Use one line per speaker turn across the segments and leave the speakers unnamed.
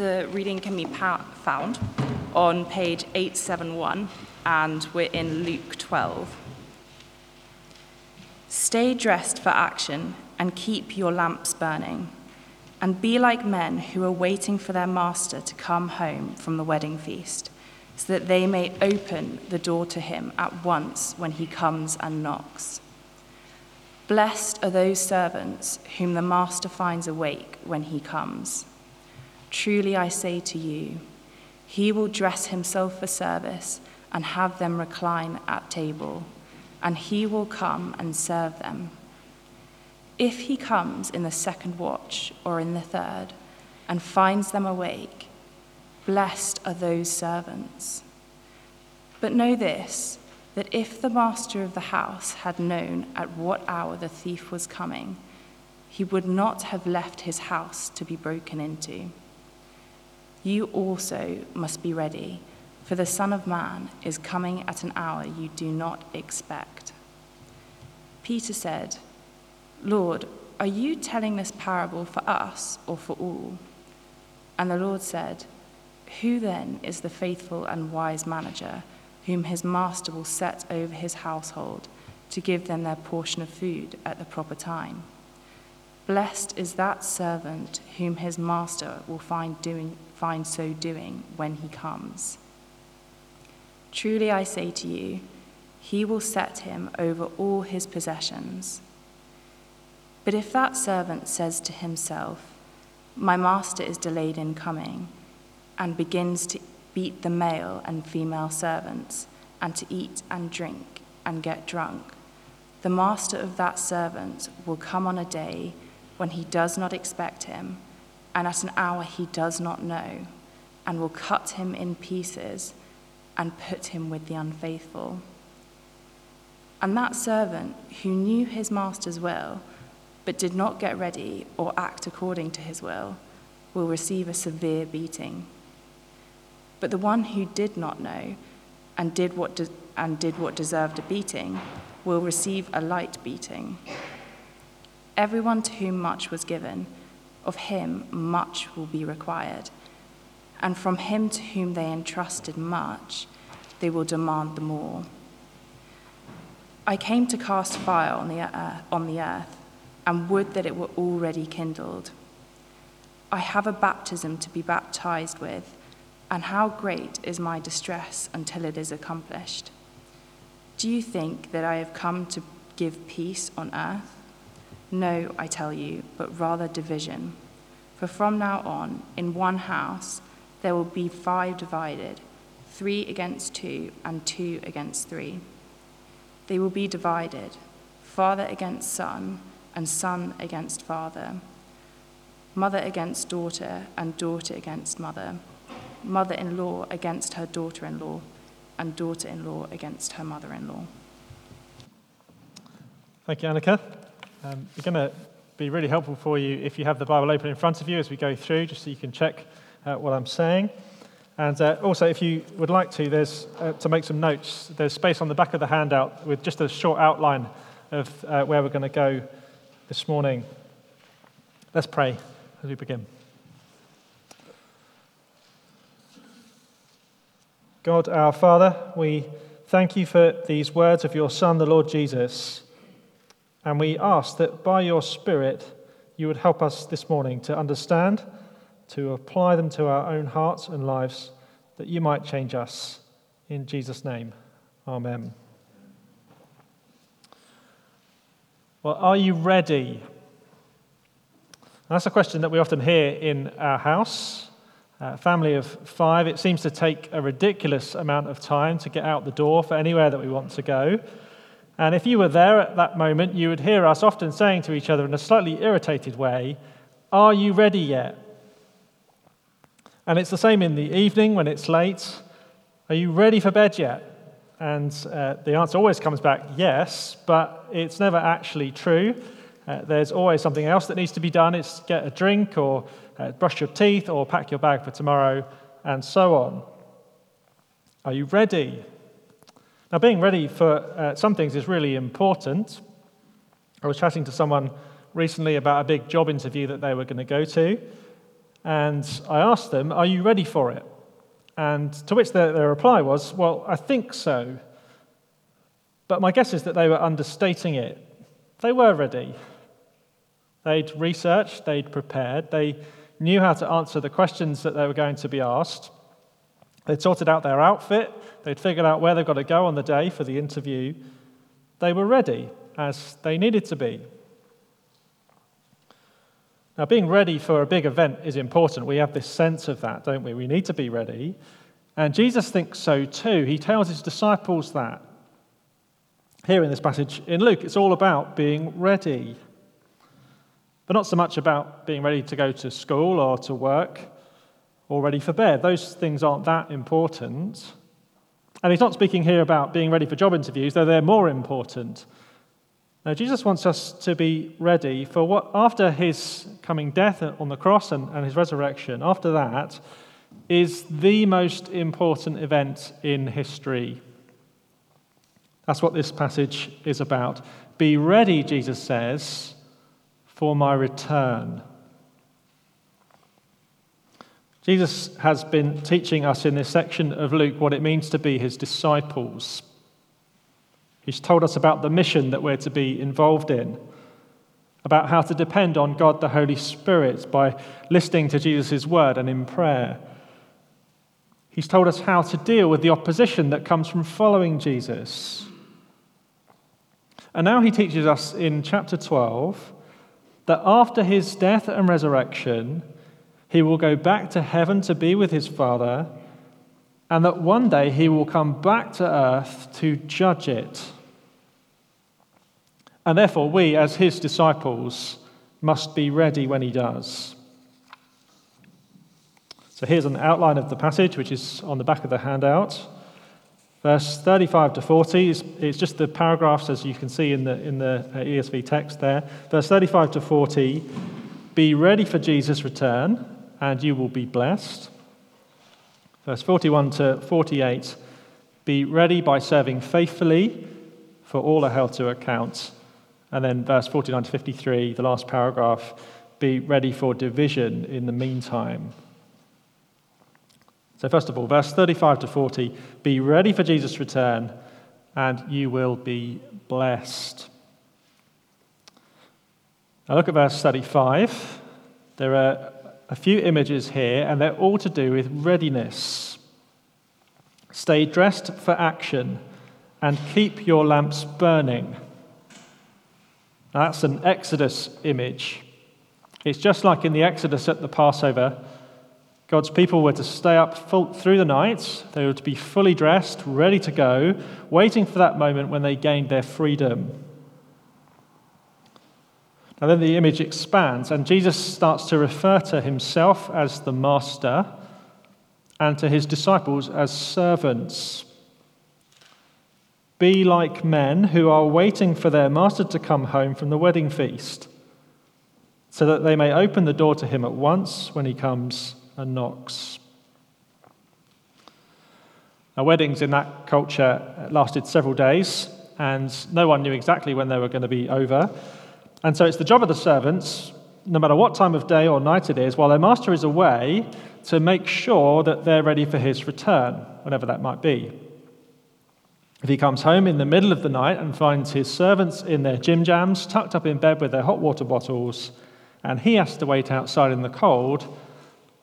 The reading can be found on page 871, and we're in Luke 12. Stay dressed for action and keep your lamps burning, and be like men who are waiting for their master to come home from the wedding feast, so that they may open the door to him at once when he comes and knocks. Blessed are those servants whom the master finds awake when he comes. Truly I say to you, he will dress himself for service and have them recline at table, and he will come and serve them. If he comes in the second watch or in the third and finds them awake, blessed are those servants. But know this that if the master of the house had known at what hour the thief was coming, he would not have left his house to be broken into. You also must be ready, for the Son of Man is coming at an hour you do not expect. Peter said, Lord, are you telling this parable for us or for all? And the Lord said, Who then is the faithful and wise manager? whom his master will set over his household to give them their portion of food at the proper time. Blessed is that servant whom his master will find, doing, find so doing when he comes. Truly I say to you, he will set him over all his possessions. But if that servant says to himself, My master is delayed in coming, and begins to beat the male and female servants, and to eat and drink and get drunk. The master of that servant will come on a day when he does not expect him, and at an hour he does not know, and will cut him in pieces and put him with the unfaithful. And that servant who knew his master's will, but did not get ready or act according to his will, will receive a severe beating. But the one who did not know and did what, de- and did what deserved a beating will receive a light beating. Everyone to whom much was given, of him much will be required. And from him to whom they entrusted much, they will demand the more. I came to cast fire on the, earth, on the earth, and would that it were already kindled. I have a baptism to be baptized with and how great is my distress until it is accomplished. Do you think that I have come to give peace on earth? No, I tell you, but rather division. For from now on, in one house, there will be five divided three against two, and two against three. They will be divided father against son, and son against father, mother against daughter, and daughter against mother mother in law against her daughter in law, and daughter in law against her mother in law.
Thank you, Annika. Um, it's going to be really helpful for you if you have the Bible open in front of you as we go through, just so you can check uh, what I'm saying. And uh, also, if you would like to, there's uh, to make some notes. There's space on the back of the handout with just a short outline of uh, where we're going to go this morning. Let's pray as we begin. God our Father, we thank you for these words of your Son, the Lord Jesus. And we ask that by your Spirit, you would help us this morning to understand, to apply them to our own hearts and lives, that you might change us. In Jesus' name, Amen. Well, are you ready? That's a question that we often hear in our house uh, family of five, it seems to take a ridiculous amount of time to get out the door for anywhere that we want to go. And if you were there at that moment, you would hear us often saying to each other in a slightly irritated way, Are you ready yet? And it's the same in the evening when it's late. Are you ready for bed yet? And uh, the answer always comes back yes, but it's never actually true. Uh, there's always something else that needs to be done. It's get a drink or uh, brush your teeth or pack your bag for tomorrow, and so on. Are you ready? Now, being ready for uh, some things is really important. I was chatting to someone recently about a big job interview that they were going to go to, And I asked them, Are you ready for it? And to which their, their reply was, Well, I think so. But my guess is that they were understating it. They were ready. They'd researched, they'd prepared, they knew how to answer the questions that they were going to be asked. They'd sorted out their outfit, they'd figured out where they've got to go on the day for the interview. They were ready, as they needed to be. Now, being ready for a big event is important. We have this sense of that, don't we? We need to be ready. And Jesus thinks so too. He tells his disciples that. Here in this passage in Luke, it's all about being ready. But not so much about being ready to go to school or to work or ready for bed. Those things aren't that important. And he's not speaking here about being ready for job interviews, though they're more important. Now, Jesus wants us to be ready for what, after his coming death on the cross and, and his resurrection, after that, is the most important event in history. That's what this passage is about. Be ready, Jesus says, for my return. Jesus has been teaching us in this section of Luke what it means to be his disciples. He's told us about the mission that we're to be involved in, about how to depend on God the Holy Spirit by listening to Jesus' word and in prayer. He's told us how to deal with the opposition that comes from following Jesus. And now he teaches us in chapter 12 that after his death and resurrection, he will go back to heaven to be with his Father and that one day he will come back to earth to judge it. And therefore, we, as his disciples, must be ready when he does. So here's an outline of the passage, which is on the back of the handout. Verse 35 to 40 is it's just the paragraphs as you can see in the, in the uh, ESV text there. Verse 35 to 40 Be ready for Jesus' return, and you will be blessed. Verse 41 to 48 Be ready by serving faithfully, for all are held to account. And then verse 49 to 53, the last paragraph Be ready for division in the meantime. So, first of all, verse 35 to 40 Be ready for Jesus' return, and you will be blessed. Now, look at verse 35. There are a few images here, and they're all to do with readiness. Stay dressed for action and keep your lamps burning. That's an Exodus image. It's just like in the Exodus at the Passover. God's people were to stay up full, through the night. They were to be fully dressed, ready to go, waiting for that moment when they gained their freedom. And then the image expands, and Jesus starts to refer to himself as the master and to his disciples as servants. Be like men who are waiting for their master to come home from the wedding feast, so that they may open the door to him at once when he comes and knocks. Now, weddings in that culture lasted several days, and no one knew exactly when they were going to be over. And so it's the job of the servants, no matter what time of day or night it is, while their master is away, to make sure that they're ready for his return, whenever that might be. If he comes home in the middle of the night and finds his servants in their gym jams, tucked up in bed with their hot water bottles, and he has to wait outside in the cold,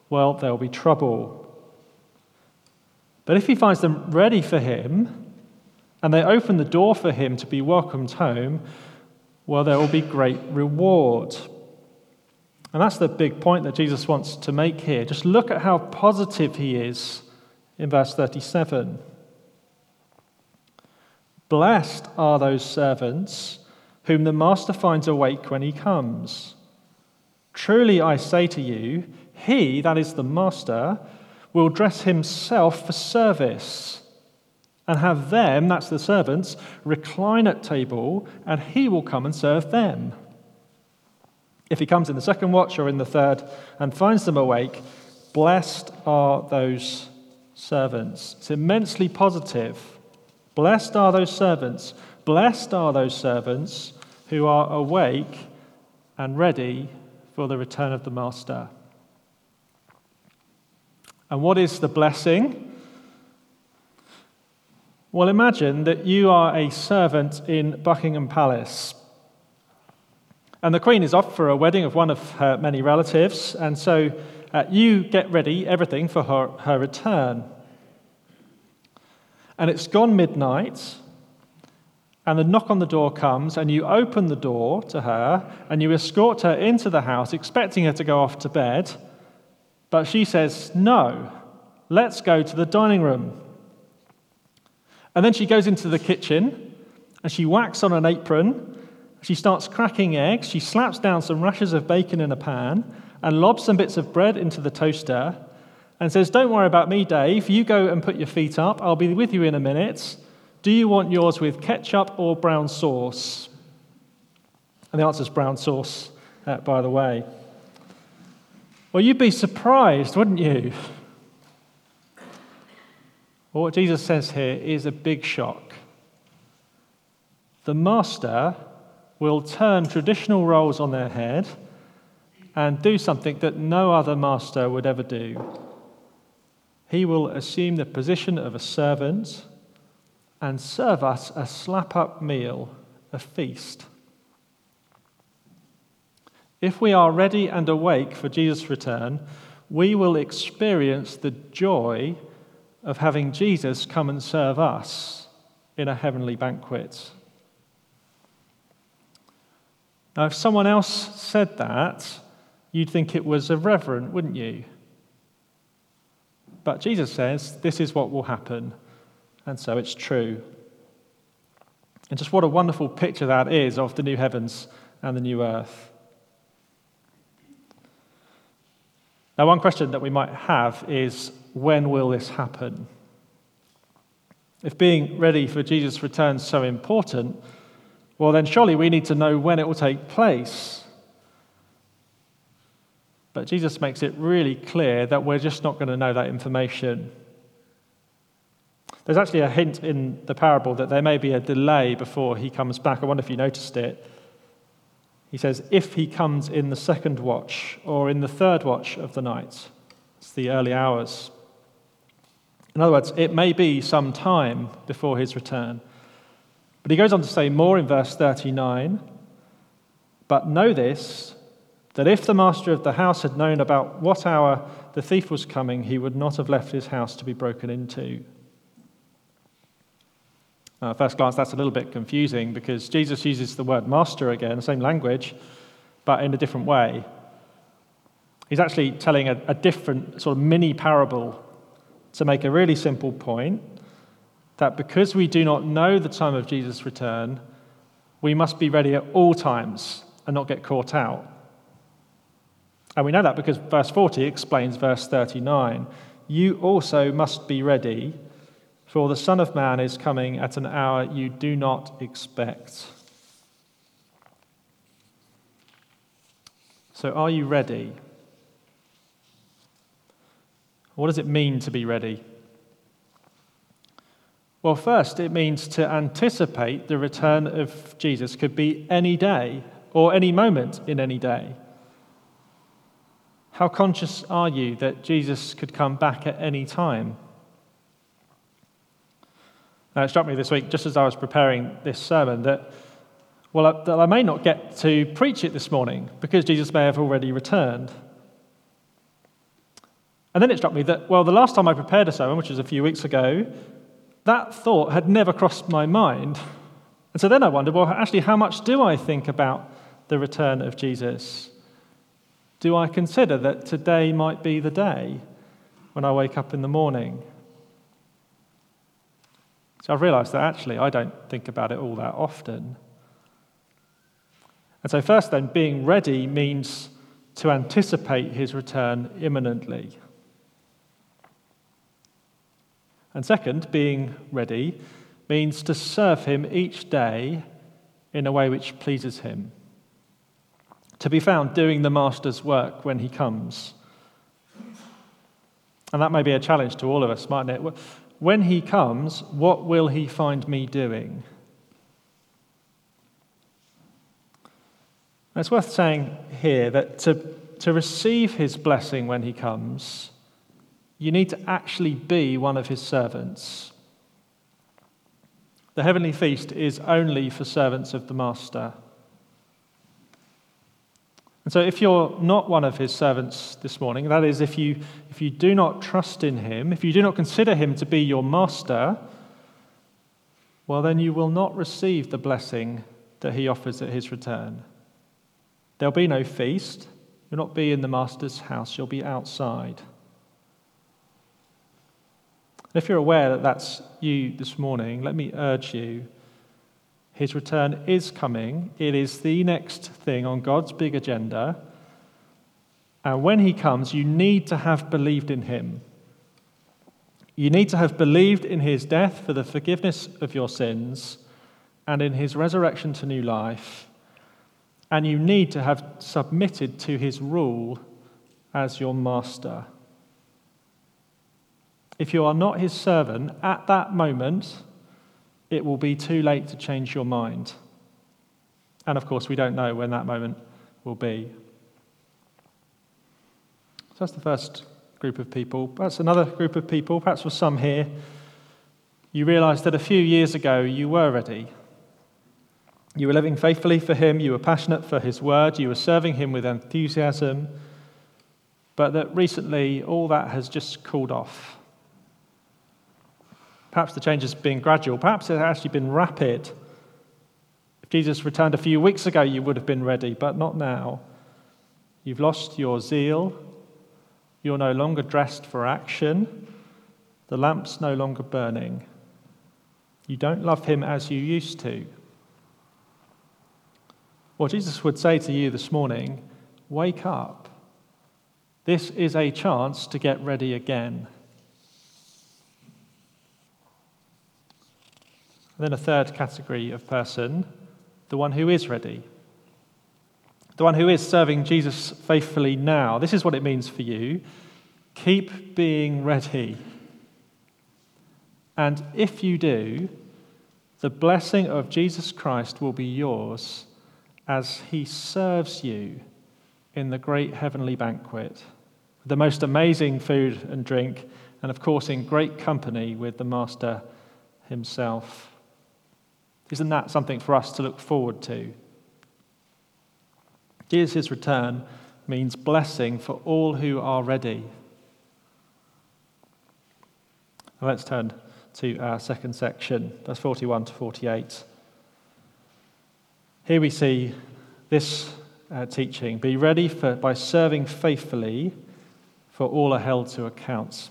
well, there'll be trouble. But if he finds them ready for him, and they open the door for him to be welcomed home, well, there will be great reward. And that's the big point that Jesus wants to make here. Just look at how positive he is in verse 37. Blessed are those servants whom the master finds awake when he comes. Truly I say to you, he, that is the master, will dress himself for service and have them, that's the servants, recline at table, and he will come and serve them. If he comes in the second watch or in the third and finds them awake, blessed are those servants. It's immensely positive. Blessed are those servants. Blessed are those servants who are awake and ready for the return of the master. And what is the blessing? Well, imagine that you are a servant in Buckingham Palace. And the Queen is off for a wedding of one of her many relatives, and so uh, you get ready everything for her, her return. And it's gone midnight, and the knock on the door comes, and you open the door to her, and you escort her into the house, expecting her to go off to bed. But she says, No, let's go to the dining room. And then she goes into the kitchen, and she whacks on an apron. She starts cracking eggs. She slaps down some rashers of bacon in a pan and lobs some bits of bread into the toaster and says, Don't worry about me, Dave. You go and put your feet up. I'll be with you in a minute. Do you want yours with ketchup or brown sauce? And the answer is brown sauce, uh, by the way. Well, you'd be surprised, wouldn't you? Well, what Jesus says here is a big shock. The master will turn traditional roles on their head and do something that no other master would ever do. He will assume the position of a servant and serve us a slap up meal, a feast. If we are ready and awake for Jesus' return, we will experience the joy of having Jesus come and serve us in a heavenly banquet. Now, if someone else said that, you'd think it was irreverent, wouldn't you? But Jesus says this is what will happen, and so it's true. And just what a wonderful picture that is of the new heavens and the new earth. Now, one question that we might have is when will this happen? If being ready for Jesus' return is so important, well, then surely we need to know when it will take place. But Jesus makes it really clear that we're just not going to know that information. There's actually a hint in the parable that there may be a delay before he comes back. I wonder if you noticed it. He says, if he comes in the second watch or in the third watch of the night, it's the early hours. In other words, it may be some time before his return. But he goes on to say more in verse 39 But know this, that if the master of the house had known about what hour the thief was coming, he would not have left his house to be broken into. Now, at first glance, that's a little bit confusing because Jesus uses the word master again, the same language, but in a different way. He's actually telling a, a different sort of mini parable to make a really simple point that because we do not know the time of Jesus' return, we must be ready at all times and not get caught out. And we know that because verse 40 explains verse 39. You also must be ready, for the Son of Man is coming at an hour you do not expect. So, are you ready? What does it mean to be ready? Well, first, it means to anticipate the return of Jesus could be any day or any moment in any day. How conscious are you that Jesus could come back at any time? Now, it struck me this week, just as I was preparing this sermon, that, well, that I may not get to preach it this morning because Jesus may have already returned. And then it struck me that, well, the last time I prepared a sermon, which was a few weeks ago, that thought had never crossed my mind. And so then I wondered, well, actually, how much do I think about the return of Jesus? Do I consider that today might be the day when I wake up in the morning? So I've realized that actually I don't think about it all that often. And so, first, then, being ready means to anticipate his return imminently. And second, being ready means to serve him each day in a way which pleases him to be found doing the Master's work when he comes. And that may be a challenge to all of us, mightn't it? When he comes, what will he find me doing? It's worth saying here that to, to receive his blessing when he comes, You need to actually be one of his servants. The heavenly feast is only for servants of the Master. And so, if you're not one of his servants this morning, that is, if you, if you do not trust in him, if you do not consider him to be your master, well, then you will not receive the blessing that he offers at his return. There'll be no feast. You'll not be in the master's house, you'll be outside. If you're aware that that's you this morning, let me urge you his return is coming. It is the next thing on God's big agenda. And when he comes, you need to have believed in him. You need to have believed in his death for the forgiveness of your sins and in his resurrection to new life. And you need to have submitted to his rule as your master. If you are not his servant at that moment, it will be too late to change your mind. And of course, we don't know when that moment will be. So that's the first group of people. Perhaps another group of people, perhaps for some here, you realize that a few years ago you were ready. You were living faithfully for Him, you were passionate for His word, you were serving Him with enthusiasm, but that recently all that has just cooled off. Perhaps the change has been gradual. Perhaps it has actually been rapid. If Jesus returned a few weeks ago, you would have been ready, but not now. You've lost your zeal. You're no longer dressed for action. The lamp's no longer burning. You don't love him as you used to. Well, Jesus would say to you this morning wake up. This is a chance to get ready again. And then a third category of person, the one who is ready. The one who is serving Jesus faithfully now. This is what it means for you. Keep being ready. And if you do, the blessing of Jesus Christ will be yours as he serves you in the great heavenly banquet. The most amazing food and drink, and of course, in great company with the Master himself. Isn't that something for us to look forward to? Jesus' return means blessing for all who are ready. let's turn to our second section, verse 41 to 48. Here we see this uh, teaching be ready for, by serving faithfully, for all are held to account.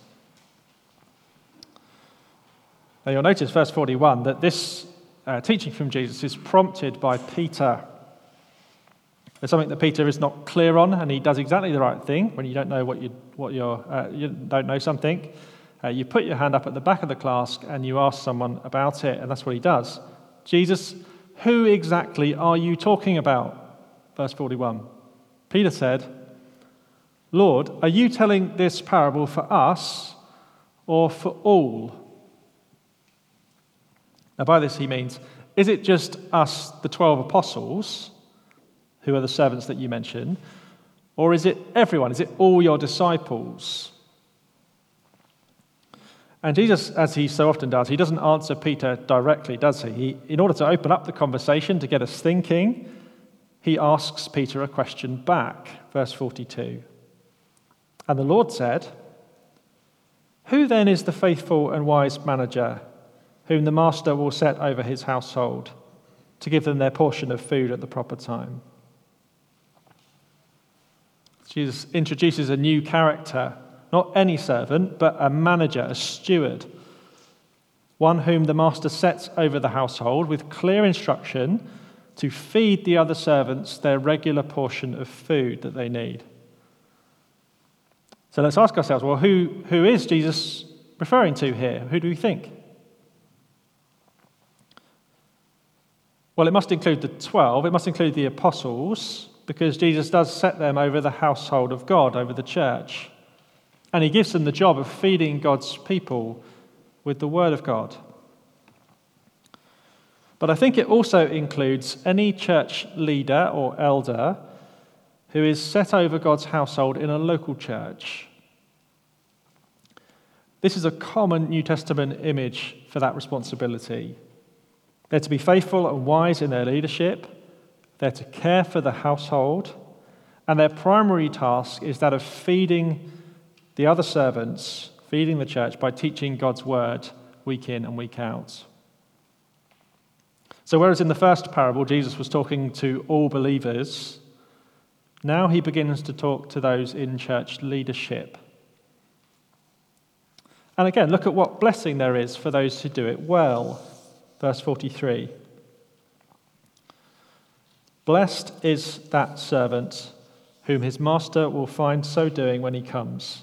Now you'll notice, verse 41, that this uh, teaching from Jesus is prompted by Peter. There's something that Peter is not clear on, and he does exactly the right thing when you don't know what you what you're uh, you don't know something. Uh, you put your hand up at the back of the class and you ask someone about it, and that's what he does. Jesus, who exactly are you talking about? Verse 41. Peter said, Lord, are you telling this parable for us or for all? Now, by this, he means, is it just us, the 12 apostles, who are the servants that you mention, or is it everyone? Is it all your disciples? And Jesus, as he so often does, he doesn't answer Peter directly, does he? he? In order to open up the conversation, to get us thinking, he asks Peter a question back. Verse 42. And the Lord said, Who then is the faithful and wise manager? Whom the master will set over his household to give them their portion of food at the proper time. Jesus introduces a new character, not any servant, but a manager, a steward, one whom the master sets over the household with clear instruction to feed the other servants their regular portion of food that they need. So let's ask ourselves well, who, who is Jesus referring to here? Who do we think? Well, it must include the 12, it must include the apostles, because Jesus does set them over the household of God, over the church. And he gives them the job of feeding God's people with the word of God. But I think it also includes any church leader or elder who is set over God's household in a local church. This is a common New Testament image for that responsibility. They're to be faithful and wise in their leadership, they're to care for the household, and their primary task is that of feeding the other servants, feeding the church by teaching God's word week in and week out. So, whereas in the first parable Jesus was talking to all believers, now he begins to talk to those in church leadership. And again, look at what blessing there is for those who do it well. Verse 43 Blessed is that servant whom his master will find so doing when he comes.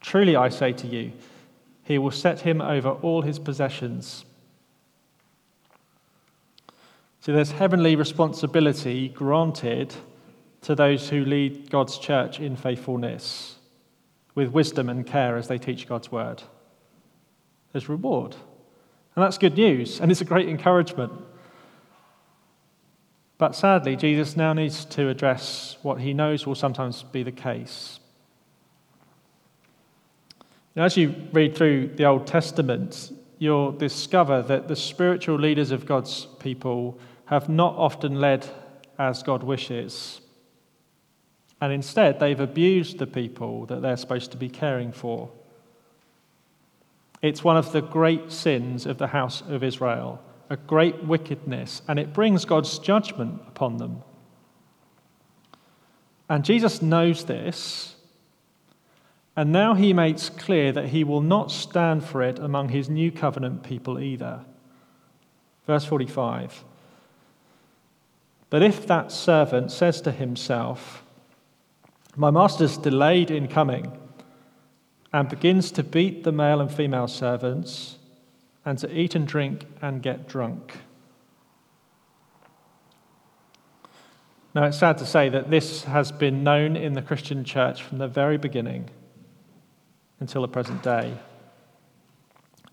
Truly, I say to you, he will set him over all his possessions. So there's heavenly responsibility granted to those who lead God's church in faithfulness, with wisdom and care as they teach God's word. There's reward. And that's good news, and it's a great encouragement. But sadly, Jesus now needs to address what he knows will sometimes be the case. Now, as you read through the Old Testament, you'll discover that the spiritual leaders of God's people have not often led as God wishes. And instead, they've abused the people that they're supposed to be caring for. It's one of the great sins of the house of Israel, a great wickedness, and it brings God's judgment upon them. And Jesus knows this, and now he makes clear that he will not stand for it among his new covenant people either. Verse 45 But if that servant says to himself, My master's delayed in coming, and begins to beat the male and female servants, and to eat and drink and get drunk. Now, it's sad to say that this has been known in the Christian church from the very beginning until the present day.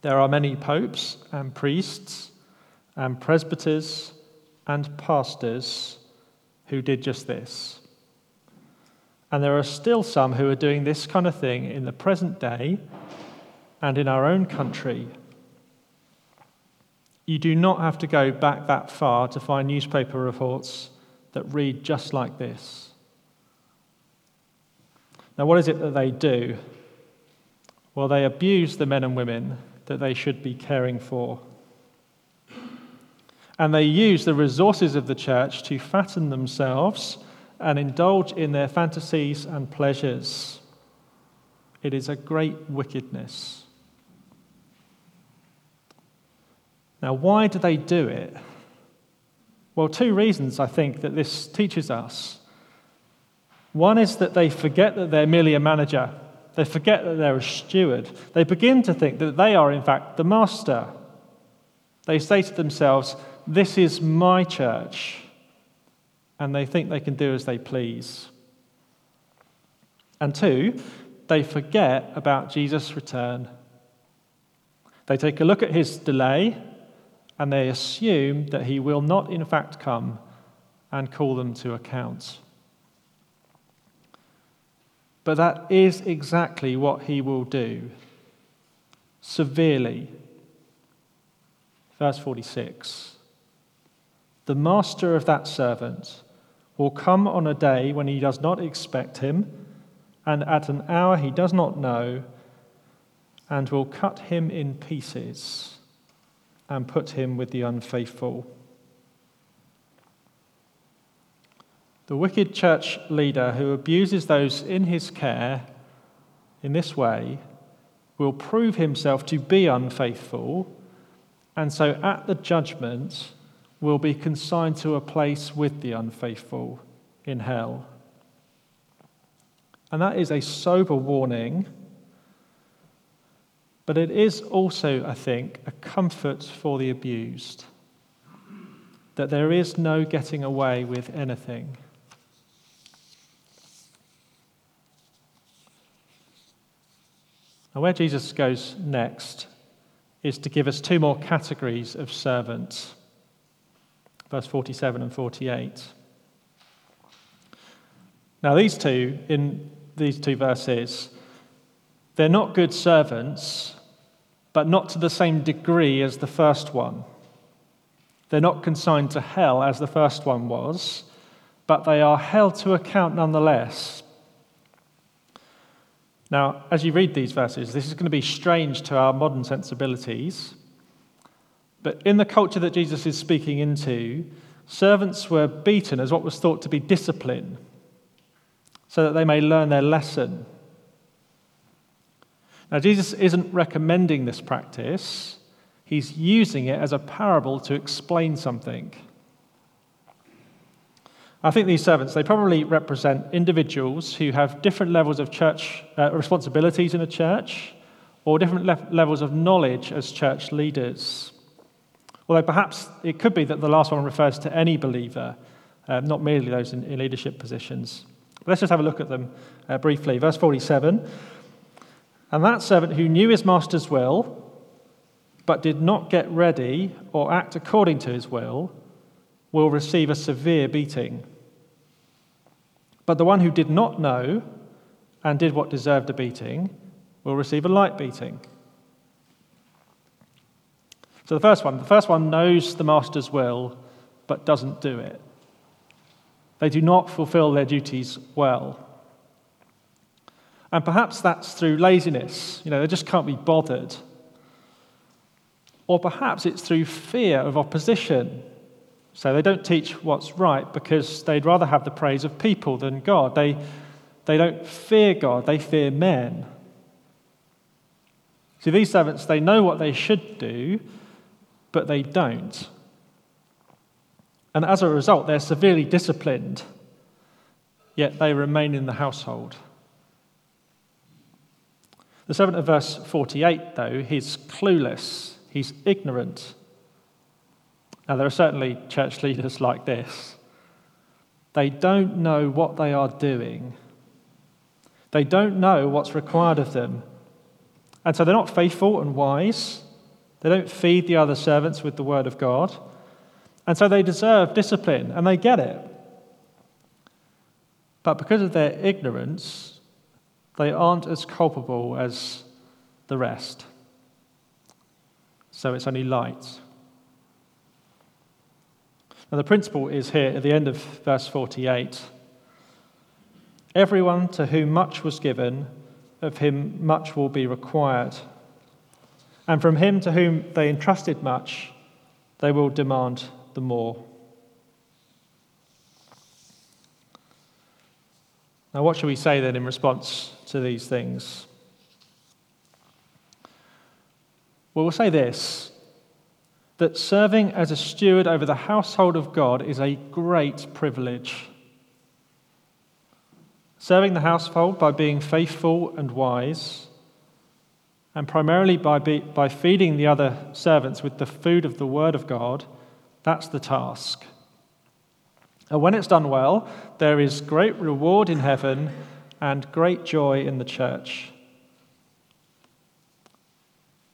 There are many popes and priests and presbyters and pastors who did just this. And there are still some who are doing this kind of thing in the present day and in our own country. You do not have to go back that far to find newspaper reports that read just like this. Now, what is it that they do? Well, they abuse the men and women that they should be caring for. And they use the resources of the church to fatten themselves and indulge in their fantasies and pleasures. It is a great wickedness. Now, why do they do it? Well, two reasons I think that this teaches us. One is that they forget that they're merely a manager, they forget that they're a steward. They begin to think that they are, in fact, the master. They say to themselves, This is my church and they think they can do as they please. And two, they forget about Jesus' return. They take a look at his delay and they assume that he will not, in fact, come and call them to account. But that is exactly what he will do severely. Verse 46 The master of that servant will come on a day when he does not expect him, and at an hour he does not know, and will cut him in pieces and put him with the unfaithful. The wicked church leader who abuses those in his care in this way will prove himself to be unfaithful, and so at the judgment, will be consigned to a place with the unfaithful in hell. And that is a sober warning, but it is also, I think, a comfort for the abused that there is no getting away with anything. Now, where Jesus goes next is to give us two more categories of servants verse 47 and 48. Now, these two, in these two verses, They're not good servants, but not to the same degree as the first one. They're not consigned to hell as the first one was, but they are held to account nonetheless. Now, as you read these verses, this is going to be strange to our modern sensibilities. But in the culture that Jesus is speaking into, servants were beaten as what was thought to be discipline, so that they may learn their lesson. Now, Jesus isn't recommending this practice, he's using it as a parable to explain something. I think these servants, they probably represent individuals who have different levels of church uh, responsibilities in a church or different le- levels of knowledge as church leaders. Although perhaps it could be that the last one refers to any believer, uh, not merely those in, in, leadership positions. Let's just have a look at them uh, briefly. Verse 47 And that servant who knew his master's will, but did not get ready or act according to his will, will receive a severe beating. But the one who did not know and did what deserved a beating will receive a light beating. So the first one, the first one knows the master's will but doesn't do it. They do not fulfill their duties well. And perhaps that's through laziness. You know, they just can't be bothered. Or perhaps it's through fear of opposition. So they don't teach what's right because they'd rather have the praise of people than God. They, they don't fear God, they fear men. See, these servants, they know what they should do, but they don't. And as a result, they're severely disciplined, yet they remain in the household. The servant of verse 48, though, he's clueless, he's ignorant. Now, there are certainly church leaders like this. They don't know what they are doing, they don't know what's required of them. And so they're not faithful and wise. They don't feed the other servants with the word of God. And so they deserve discipline, and they get it. But because of their ignorance, they aren't as culpable as the rest. So it's only light. Now, the principle is here at the end of verse 48 Everyone to whom much was given, of him much will be required. And from him to whom they entrusted much, they will demand the more. Now, what should we say then in response to these things? Well, we'll say this that serving as a steward over the household of God is a great privilege. Serving the household by being faithful and wise, and primarily by, be, by feeding the other servants with the food of the Word of God, that's the task. And when it's done well, there is great reward in heaven and great joy in the church.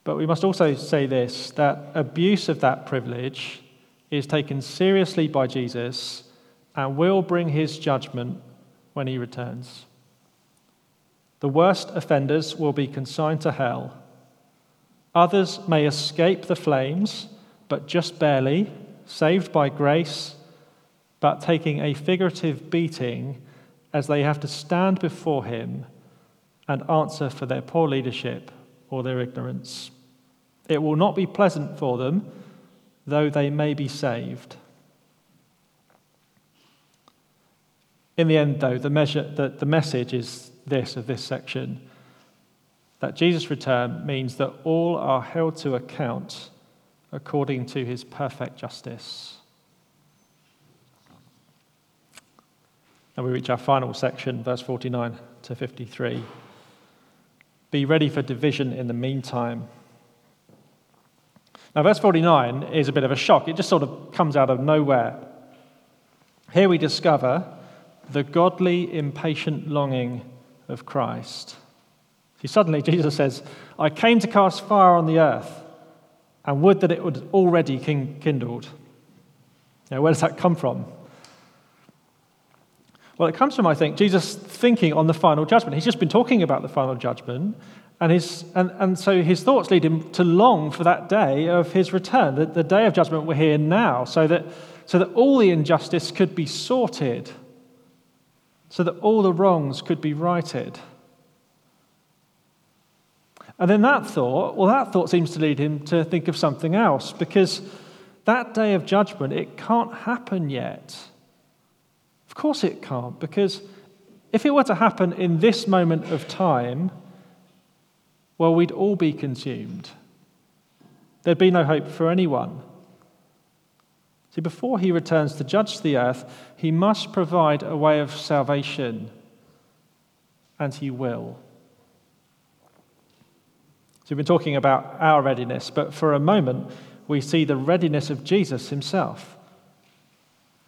But we must also say this that abuse of that privilege is taken seriously by Jesus and will bring his judgment when he returns. The worst offenders will be consigned to hell. Others may escape the flames, but just barely, saved by grace, but taking a figurative beating as they have to stand before him and answer for their poor leadership or their ignorance. It will not be pleasant for them, though they may be saved. In the end, though, the, measure, the, the message is this of this section that Jesus' return means that all are held to account according to his perfect justice. And we reach our final section, verse 49 to 53. Be ready for division in the meantime. Now, verse 49 is a bit of a shock. It just sort of comes out of nowhere. Here we discover the godly, impatient longing of Christ. See, suddenly Jesus says, I came to cast fire on the earth, and would that it would already kindled. Now, where does that come from? Well, it comes from, I think, Jesus thinking on the final judgment. He's just been talking about the final judgment, And, his, and, and so his thoughts lead him to long for that day of his return, the, the day of judgment we're here now, so that, so that all the injustice could be sorted, so that all the wrongs could be righted. And then that thought, well, that thought seems to lead him to think of something else, because that day of judgment, it can't happen yet. Of course it can't, because if it were to happen in this moment of time, well, we'd all be consumed. There'd be no hope for anyone. See, before he returns to judge the earth, he must provide a way of salvation, and he will. So, we've been talking about our readiness, but for a moment, we see the readiness of Jesus himself.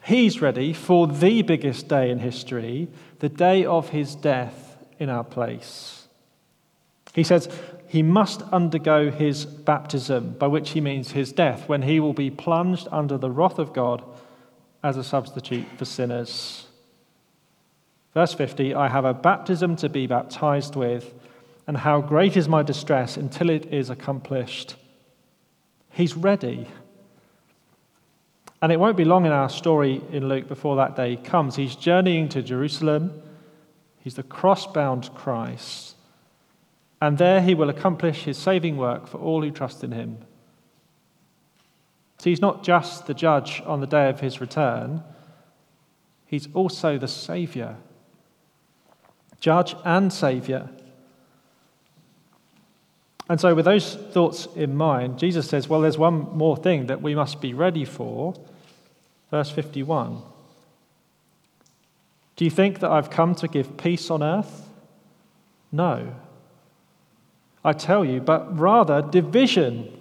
He's ready for the biggest day in history, the day of his death in our place. He says he must undergo his baptism, by which he means his death, when he will be plunged under the wrath of God as a substitute for sinners. Verse 50 I have a baptism to be baptized with, and how great is my distress until it is accomplished. He's ready. And it won't be long in our story in Luke before that day comes. He's journeying to Jerusalem. He's the cross bound Christ. And there he will accomplish his saving work for all who trust in him. So he's not just the judge on the day of his return, he's also the Saviour. Judge and Saviour. And so, with those thoughts in mind, Jesus says, Well, there's one more thing that we must be ready for. Verse 51. Do you think that I've come to give peace on earth? No. I tell you, but rather division.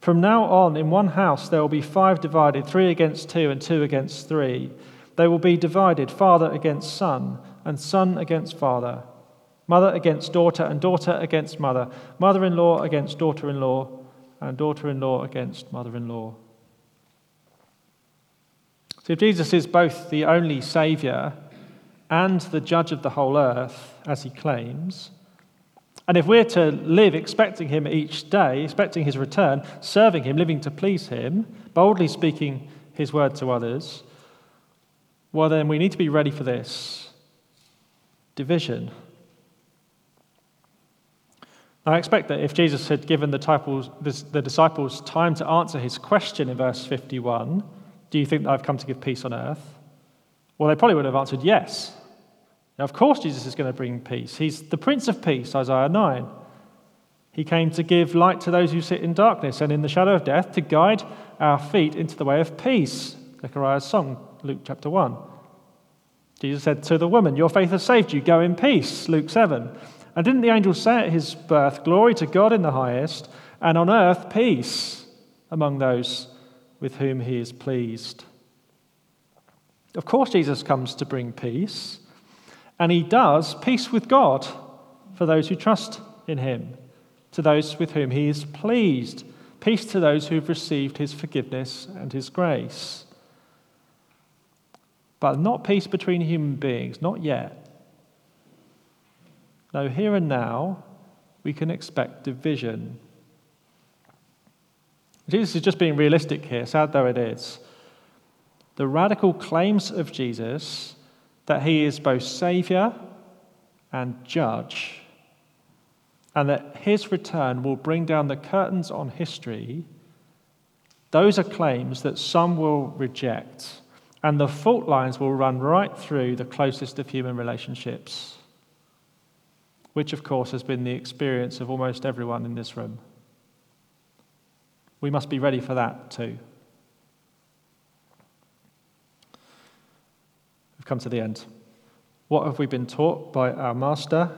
From now on, in one house there will be five divided, three against two, and two against three. They will be divided, father against son, and son against father mother against daughter, and daughter against mother, mother in law against daughter in law, and daughter in law against mother in law. So, if Jesus is both the only Saviour and the judge of the whole earth, as he claims, and if we're to live expecting him each day, expecting his return, serving him, living to please him, boldly speaking his word to others, well, then we need to be ready for this division. I expect that if Jesus had given the disciples, the disciples time to answer his question in verse 51, do you think that I've come to give peace on earth? Well, they probably would have answered yes. Now, of course, Jesus is going to bring peace. He's the Prince of Peace, Isaiah 9. He came to give light to those who sit in darkness and in the shadow of death, to guide our feet into the way of peace. Zechariah's song, Luke chapter 1. Jesus said to the woman, Your faith has saved you, go in peace, Luke 7. And didn't the angel say at his birth, Glory to God in the highest, and on earth peace among those with whom he is pleased? Of course, Jesus comes to bring peace, and he does peace with God for those who trust in him, to those with whom he is pleased, peace to those who have received his forgiveness and his grace. But not peace between human beings, not yet. No, here and now, we can expect division. Jesus is just being realistic here, sad though it is. The radical claims of Jesus that he is both Savior and Judge, and that his return will bring down the curtains on history, those are claims that some will reject, and the fault lines will run right through the closest of human relationships which, of course, has been the experience of almost everyone in this room. We must be ready for that too. Come to the end. What have we been taught by our Master?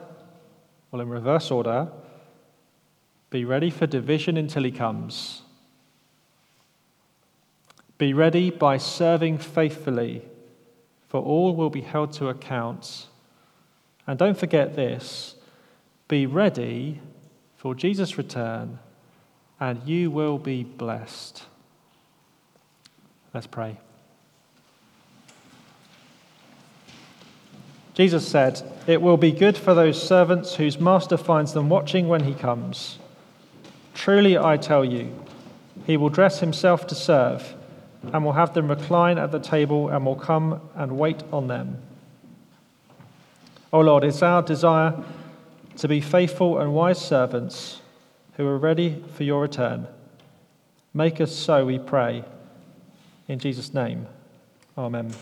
Well, in reverse order be ready for division until he comes. Be ready by serving faithfully, for all will be held to account. And don't forget this be ready for Jesus' return, and you will be blessed. Let's pray. Jesus said, It will be good for those servants whose master finds them watching when he comes. Truly, I tell you, he will dress himself to serve and will have them recline at the table and will come and wait on them. O Lord, it's our desire to be faithful and wise servants who are ready for your return. Make us so, we pray. In Jesus' name, amen.